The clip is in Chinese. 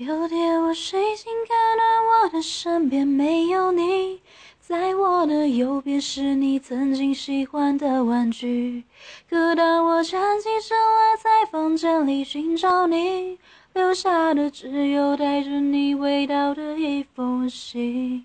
有天我睡醒看到我的身边没有你。在我的右边是你曾经喜欢的玩具。可当我站起身来在房间里寻找你。留下的只有带着你味道的一封信。